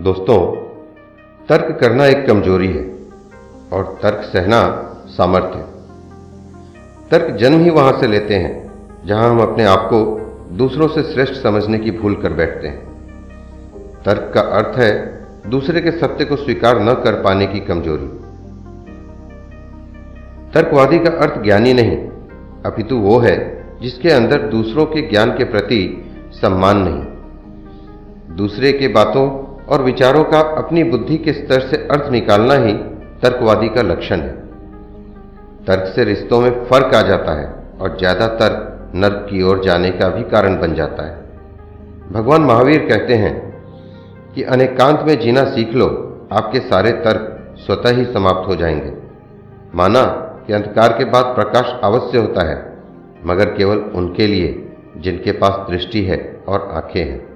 दोस्तों, तर्क करना एक कमज़ोरी है और तर्क सहना सामर्थ्य तर्क जन्म ही वहाँ से लेते हैं, जहाँ हम अपने आप को दूसरों से श्रेष्ठ समझने की भूल कर बैठते हैं। तर्क का अर्थ है, दूसरे के सत्य को स्वीकार न कर पाने की कमज़ोरी। तर्कवादी का अर्थ ज्ञानी नहीं, अपितु वो है, जिसके अंदर दूसरों के ज्ञान के प्रति सम्मान नहीं। दूसरे के बातों और विचारों का अपनी बुद्धि के स्तर से अर्थ निकालना ही तर्कवादी का लक्षण है। तर्क से रिश्तों में फ़र्क आ जाता है और ज़्यादा तर्क नर्क की ओर जाने का भी कारण बन जाता है। भगवान महावीर कहते हैं कि अनेकांत में जीना सीख लो, आपके सारे तर्क स्वतः ही समाप्त हो जाएँगे। माना कि अंधकार के बाद प्रकाश अवश्य होता है, मगर केवल उनके लिए, जिनके पास दृष्टि है और आँखें हैं।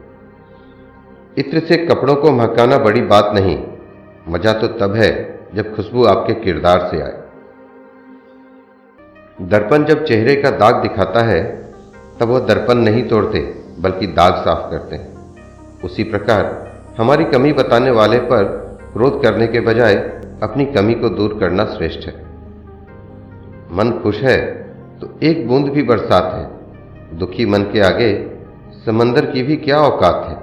इत्र से कपड़ों को महकाना बड़ी बात नहीं। मज़ा तो तब है जब खुशबू आपके किरदार से आए। दर्पण जब चेहरे का दाग दिखाता है, तब वह दर्पण नहीं तोड़ते, बल्कि दाग साफ़ करते हैं। उसी प्रकार, हमारी कमी बताने वाले पर क्रोध करने के बजाय अपनी कमी को दूर करना श्रेष्ठ है। मन खुश है तो एक बूंद भी बरसात है। दुखी मन के आगे समंदर की भी क्या औकात है?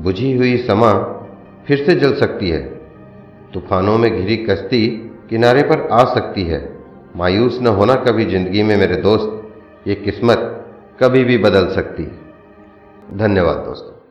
बुझी हुई समा फिर से जल सकती है। तूफानों में घिरी कश्ती किनारे पर आ सकती है। मायूस न होना कभी ज़िंदगी में मेरे दोस्त, ये किस्मत कभी भी बदल सकती है। धन्यवाद दोस्तों।